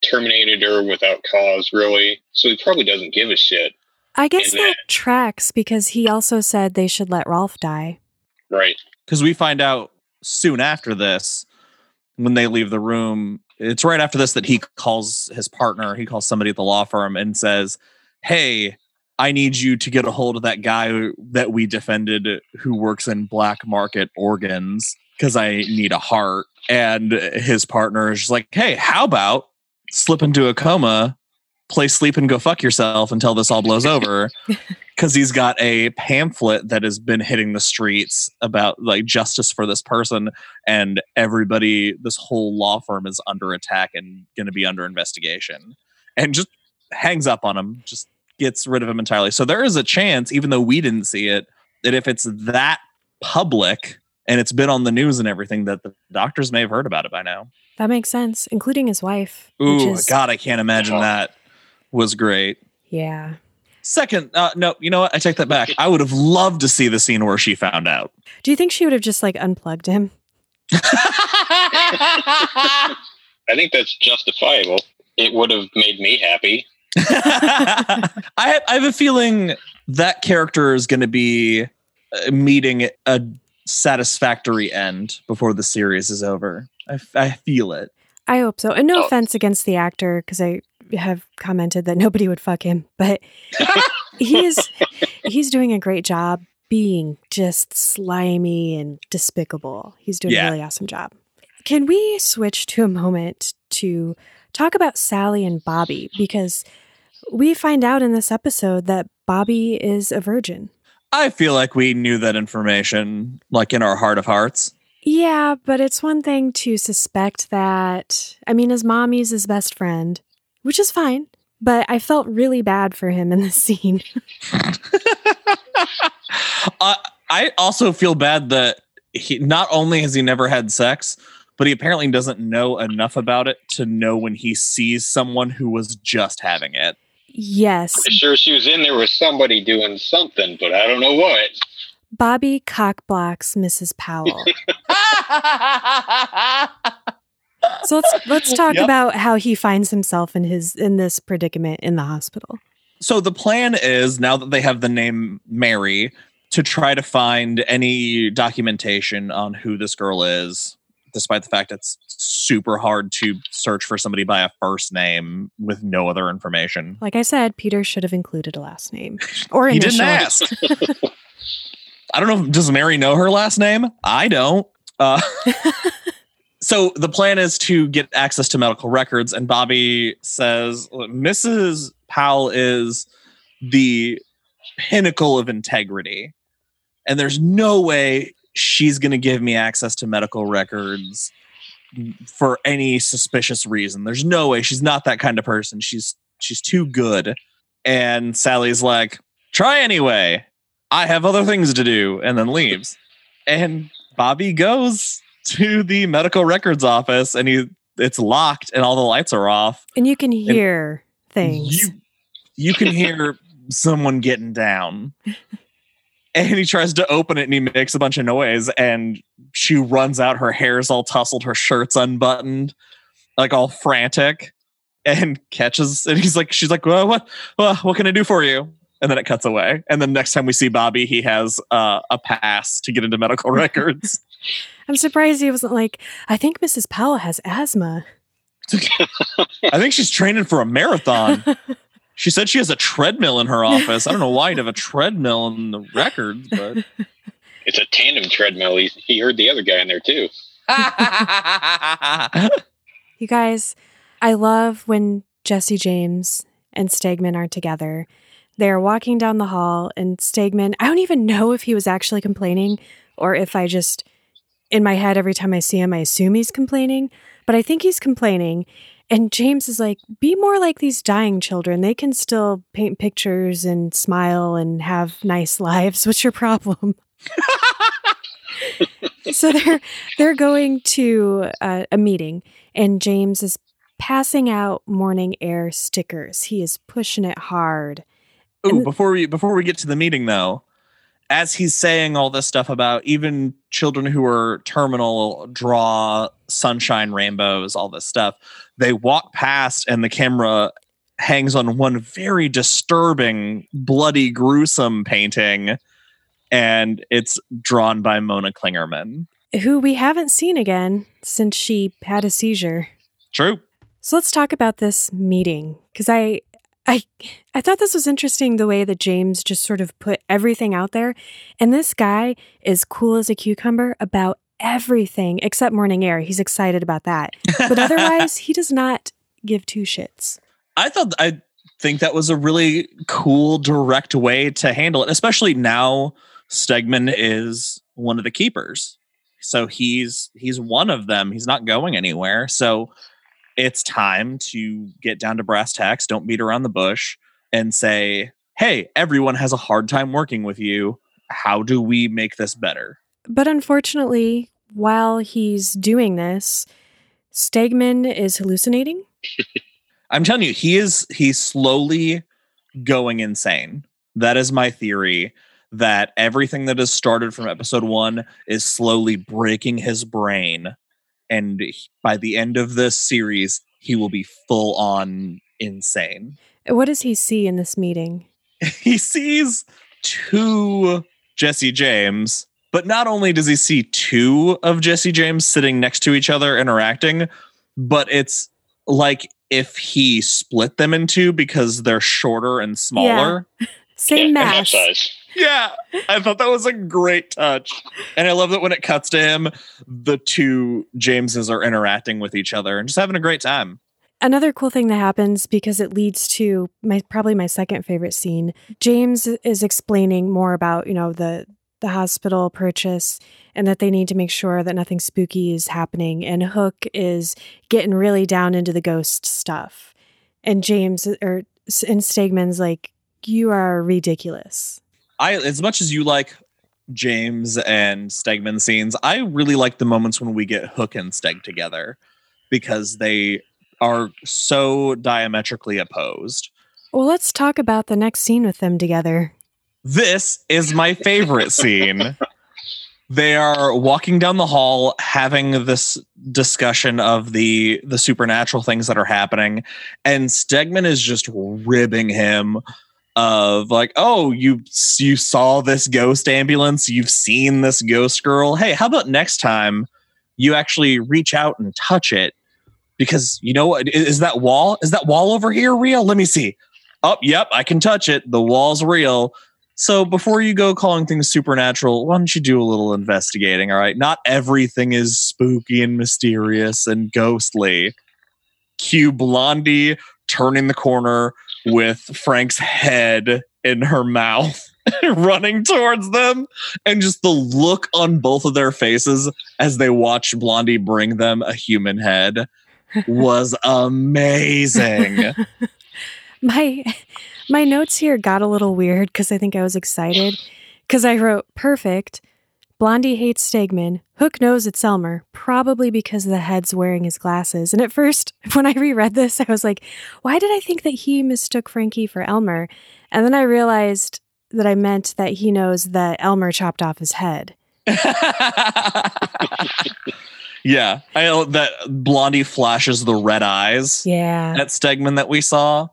terminated her without cause, really. So he probably doesn't give a shit. I guess that, that tracks because he also said they should let Rolf die. Right. Because we find out soon after this, when they leave the room, it's right after this that he calls his partner, he calls somebody at the law firm and says, Hey, I need you to get a hold of that guy that we defended who works in black market organs because I need a heart. And his partner is like, Hey, how about slip into a coma, play sleep and go fuck yourself until this all blows over. Because he's got a pamphlet that has been hitting the streets about like justice for this person, and everybody, this whole law firm is under attack and going to be under investigation, and just hangs up on him, just gets rid of him entirely. So there is a chance, even though we didn't see it, that if it's that public and it's been on the news and everything, that the doctors may have heard about it by now. That makes sense, including his wife. Ooh, is, God, I can't imagine that was great. Yeah. Second, uh, no, you know what? I take that back. I would have loved to see the scene where she found out. Do you think she would have just like unplugged him? I think that's justifiable. It would have made me happy. I, have, I have a feeling that character is going to be uh, meeting a satisfactory end before the series is over. I, I feel it. I hope so. And no oh. offense against the actor, because I have commented that nobody would fuck him, but he's he's doing a great job being just slimy and despicable. He's doing yeah. a really awesome job. Can we switch to a moment to talk about Sally and Bobby? Because we find out in this episode that Bobby is a virgin. I feel like we knew that information, like in our heart of hearts. Yeah, but it's one thing to suspect that. I mean, his mommy's his best friend, which is fine, but I felt really bad for him in the scene. uh, I also feel bad that he not only has he never had sex, but he apparently doesn't know enough about it to know when he sees someone who was just having it. Yes. I'm sure she was in there with somebody doing something, but I don't know what. Bobby cockblocks Mrs. Powell. so let's let's talk yep. about how he finds himself in his in this predicament in the hospital. So the plan is now that they have the name Mary to try to find any documentation on who this girl is, despite the fact it's super hard to search for somebody by a first name with no other information. Like I said, Peter should have included a last name or he didn't ask. I don't know. Does Mary know her last name? I don't. Uh, so the plan is to get access to medical records, and Bobby says Mrs. Powell is the pinnacle of integrity, and there's no way she's going to give me access to medical records for any suspicious reason. There's no way she's not that kind of person. She's she's too good. And Sally's like, "Try anyway. I have other things to do," and then leaves. And Bobby goes to the medical records office and he it's locked and all the lights are off. And you can hear things. You you can hear someone getting down. And he tries to open it and he makes a bunch of noise and she runs out, her hair's all tousled, her shirt's unbuttoned, like all frantic, and catches and he's like, she's like, well, what well, what can I do for you? And then it cuts away. And then next time we see Bobby, he has uh, a pass to get into medical records. I'm surprised he wasn't like, I think Mrs. Powell has asthma. I think she's training for a marathon. She said she has a treadmill in her office. I don't know why you'd have a treadmill in the records, but It's a tandem treadmill. He, he heard the other guy in there too. You guys, I love when Jesse James and Stegman are together. They're walking down the hall, and Stegman, I don't even know if he was actually complaining or if I just, in my head, every time I see him, I assume he's complaining, but I think he's complaining. And James is like, be more like these dying children. They can still paint pictures and smile and have nice lives. What's your problem? so they're they're going to uh, a meeting, and James is passing out morning air stickers. He is pushing it hard. Ooh, before we before we get to the meeting though, as he's saying all this stuff about even children who are terminal draw sunshine rainbows, all this stuff, they walk past and the camera hangs on one very disturbing, bloody, gruesome painting, and it's drawn by Mona Klingerman. Who we haven't seen again since she had a seizure. True. So let's talk about this meeting because I, I, I thought this was interesting the way that James just sort of put everything out there, and this guy is cool as a cucumber about everything except morning air. He's excited about that, but otherwise he does not give two shits. I thought I think that was a really cool, direct way to handle it, especially now Stegman is one of the keepers. So he's he's one of them. He's not going anywhere. So it's time to get down to brass tacks, don't beat around the bush and say, "Hey, everyone has a hard time working with you. How do we make this better?" But unfortunately, while he's doing this, Stegman is hallucinating. I'm telling you, he is he's slowly going insane. That is my theory. That everything that has started from episode one is slowly breaking his brain, and by the end of this series, he will be full on insane. What does he see in this meeting? He sees two Jesse James, but not only does he see two of Jesse James sitting next to each other interacting, but it's like if he split them in two because they're shorter and smaller. Same yeah, mass. Yeah, I thought that was a great touch. And I love that when it cuts to him, the two Jameses are interacting with each other and just having a great time. Another cool thing that happens because it leads to my probably my second favorite scene. James is explaining more about, you know, the the hospital purchase and that they need to make sure that nothing spooky is happening and Hook is getting really down into the ghost stuff. And James or and Stegman's like you are ridiculous. I as much as you like James and Stegman scenes, I really like the moments when we get Hook and Steg together because they are so diametrically opposed. Well, let's talk about the next scene with them together. This is my favorite scene. They are walking down the hall having this discussion of the the supernatural things that are happening and Stegman is just ribbing him of like, "Oh, you you saw this ghost ambulance, you've seen this ghost girl. Hey, how about next time you actually reach out and touch it because you know what is is that wall? Is that wall over here real? Let me see. Oh, yep, I can touch it. The wall's real. So before you go calling things supernatural, why don't you do a little investigating? All right. Not everything is spooky and mysterious and ghostly. Cue Blondie turning the corner with Frank's head in her mouth. running towards them and just the look on both of their faces as they watch Blondie bring them a human head was amazing. my my notes here got a little weird because I think I was excited because I wrote perfect. Blondie hates Stegman. Hook knows it's Elmer, probably because the head's wearing his glasses. And at first, when I reread this, I was like, why did I think that he mistook Frankie for Elmer? And then I realized that I meant that he knows that Elmer chopped off his head. yeah, I know that Blondie flashes the red eyes Yeah. at Stegman that we saw,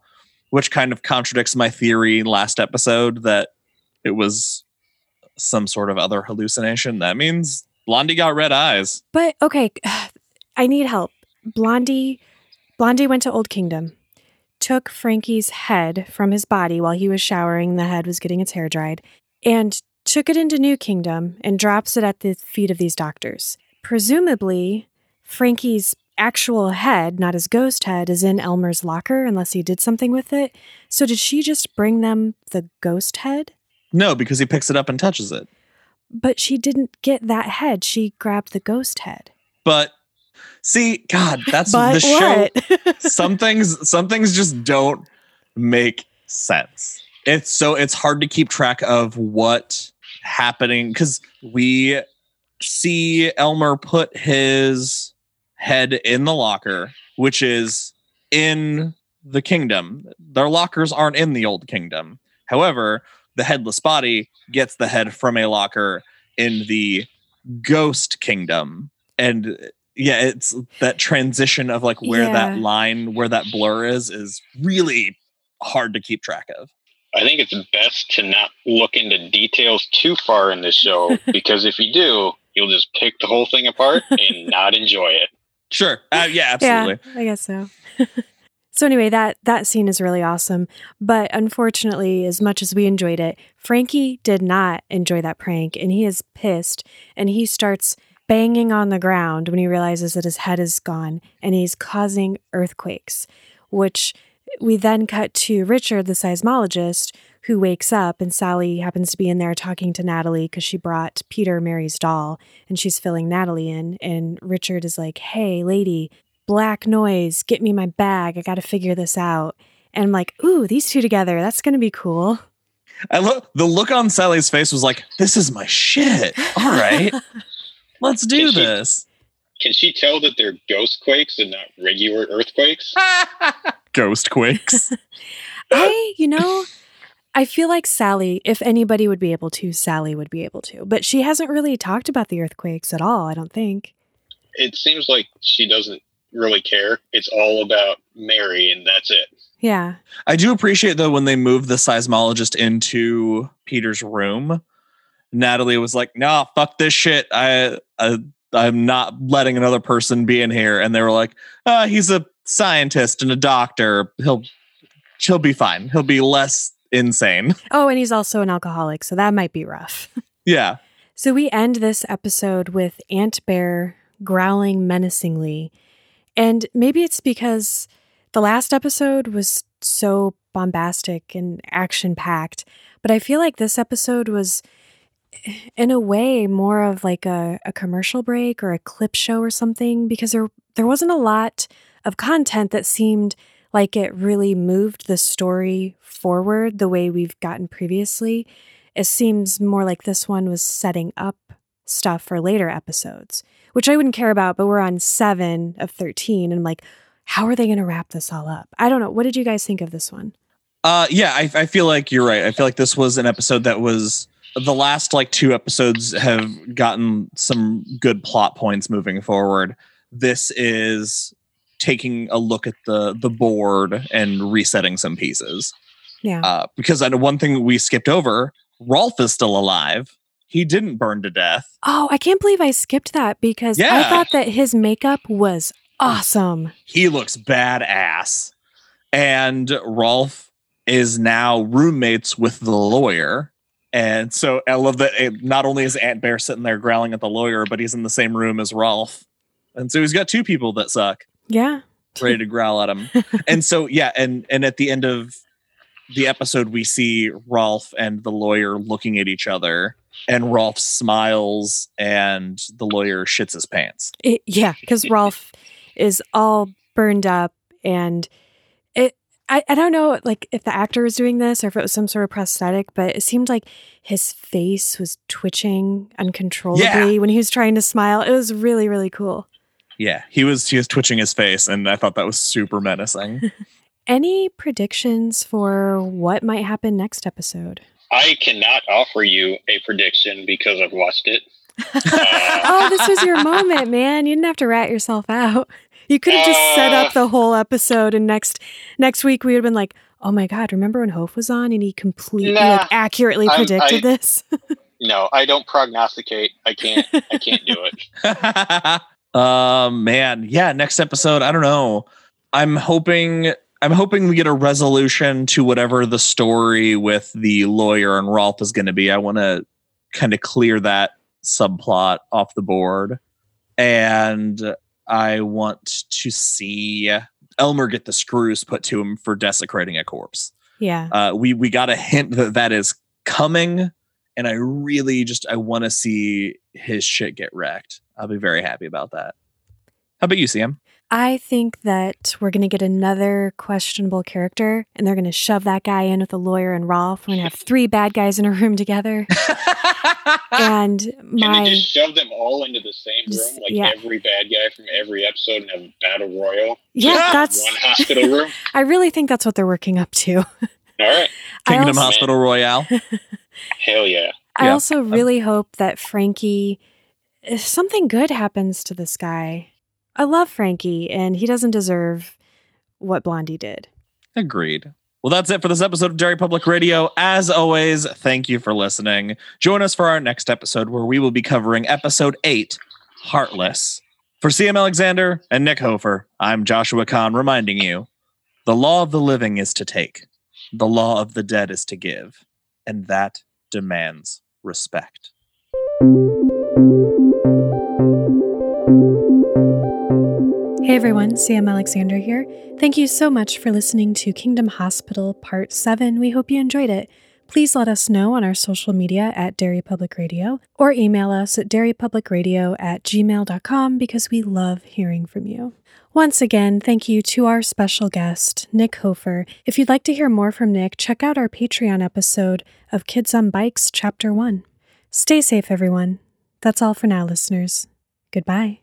which kind of contradicts my theory last episode that it was some sort of other hallucination. That means Blondie got red eyes. But okay, I need help. Blondie Blondie went to Old Kingdom, took Frankie's head from his body while he was showering, the head was getting its hair dried, and took it into New Kingdom and drops it at the feet of these doctors. Presumably, Frankie's actual head, not his ghost head, is in Elmer's locker unless he did something with it. So did she just bring them the ghost head? No, because he picks it up and touches it. But she didn't get that head. She grabbed the ghost head. But see, God, that's but the show. some things some things just don't make sense it's so it's hard to keep track of what happening because we see elmer put his head in the locker which is in the kingdom their lockers aren't in the old kingdom however the headless body gets the head from a locker in the ghost kingdom. And yeah it's that transition of like where that line where that blur is is really hard to keep track of. I think it's best to not look into details too far in this show because if you do, you'll just pick the whole thing apart and not enjoy it. sure. Uh, yeah absolutely. Yeah, I guess so. so anyway, that that scene is really awesome, but unfortunately, as much as we enjoyed it, Frankie did not enjoy that prank and he is pissed and he starts banging on the ground when he realizes that his head is gone and he's causing earthquakes, which we then cut to Richard, the seismologist, who wakes up and Sally happens to be in there talking to Natalie because she brought Peter Mary's doll and she's filling Natalie in. And Richard is like, Hey, lady, black noise, get me my bag. I got to figure this out. And I'm like, Ooh, these two together, that's going to be cool. i look the look on sally's face was like this is my shit all right let's do Is she- this Can she tell that they're ghost quakes and not regular earthquakes? ghost quakes I, you know, I feel like Sally, if anybody would be able to, Sally would be able to. But she hasn't really talked about the earthquakes at all, I don't think. It seems like she doesn't really care. It's all about Mary and that's it. Yeah. I do appreciate though when they moved the seismologist into Peter's room. Natalie was like, "Nah, fuck this shit. I, I I'm not letting another person be in here." And they were like, uh, "He's a scientist and a doctor. He'll he'll be fine. He'll be less insane." Oh, and he's also an alcoholic, so that might be rough. yeah, So we end this episode with Aunt Bear growling menacingly. And maybe it's because the last episode was so bombastic and action packed, but I feel like this episode was in a way more of like a, a commercial break or a clip show or something because there there wasn't a lot of content that seemed like it really moved the story forward the way we've gotten previously. It seems more like this one was setting up stuff for later episodes, which I wouldn't care about, but we're on seven of 13. And I'm like, how are they going to wrap this all up? I don't know. What did you guys think of this one? uh, yeah. I, I feel like you're right. I feel like this was an episode that was the last like two episodes have gotten some good plot points moving forward. This is taking a look at the the board and resetting some pieces. Yeah. Uh, because I know one thing we skipped over: Rolf is still alive. He didn't burn to death. oh, I can't believe I skipped that because I thought that his makeup was awesome. He looks badass, and Rolf is now roommates with the lawyer. And so I love that. It, not only is Aunt Bear sitting there growling at the lawyer, but he's in the same room as Rolf. And so he's got two people that suck. Yeah. ready to growl at him. and so yeah, and and at the end of the episode we see Rolf and the lawyer looking at each other, and Rolf smiles, and the lawyer shits his pants. It, yeah, because Rolf is all burned up, and it. I, I don't know like if the actor was doing this or if it was some sort of prosthetic, but it seemed like his face was twitching uncontrollably Yeah. when he was trying to smile. It was really, really cool. Yeah, he was he was twitching his face, and I thought that was super menacing. Any predictions for what might happen next episode? I cannot offer you a prediction because I've watched it. oh, this was your moment, man. You didn't have to rat yourself out. You could have just set up the whole episode, and next next week we would have been like, "Oh my god, remember when Hof was on and he completely Nah, like accurately I'm- predicted I- this?" No, I don't prognosticate. I can't. I can't do it. um man yeah next episode i don't know i'm hoping i'm hoping we get a resolution to whatever the story with the lawyer and rolf is going to be. I want to kind of clear that subplot off the board. And i want to see elmer get the screws put to him for desecrating a corpse. Yeah, uh, we we got a hint that that is coming and i really just i want to see his shit get wrecked. I'll be very happy about that. How about you sam I think that we're going to get another questionable character, and they're going to shove that guy in with the lawyer and Rolf. We're going to have three bad guys in a room together, and Can my they just shove them all into the same room, like yeah. every bad guy from every episode, and have a battle royal? yeah, that's One hospital room. I really think that's what they're working up to. All right. Kingdom also- hospital royale Hell yeah. I Yeah. also really hope that Frankie, if something good happens to this guy. I love Frankie, and he doesn't deserve what Blondie did. Agreed. Well, that's it for this episode of Derry Public Radio. As always, thank you for listening. Join us for our next episode where we will be covering episode eight, Heartless. For CM Alexander and Nick Hofer, I'm Joshua Kahn reminding you the law of the living is to take, the law of the dead is to give, and that demands respect. Hey everyone, Sam Alexander here. Thank you so much for listening to Kingdom Hospital Part 7. We hope you enjoyed it. Please let us know on our social media at Derry Public Radio or email us at derrypublicradio at gmail.com because we love hearing from you. Once again, thank you to our special guest, Nick Hofer. If you'd like to hear more from Nick, check out our Patreon episode of Kids on Bikes, Chapter 1. Stay safe, everyone. That's all for now, listeners. Goodbye.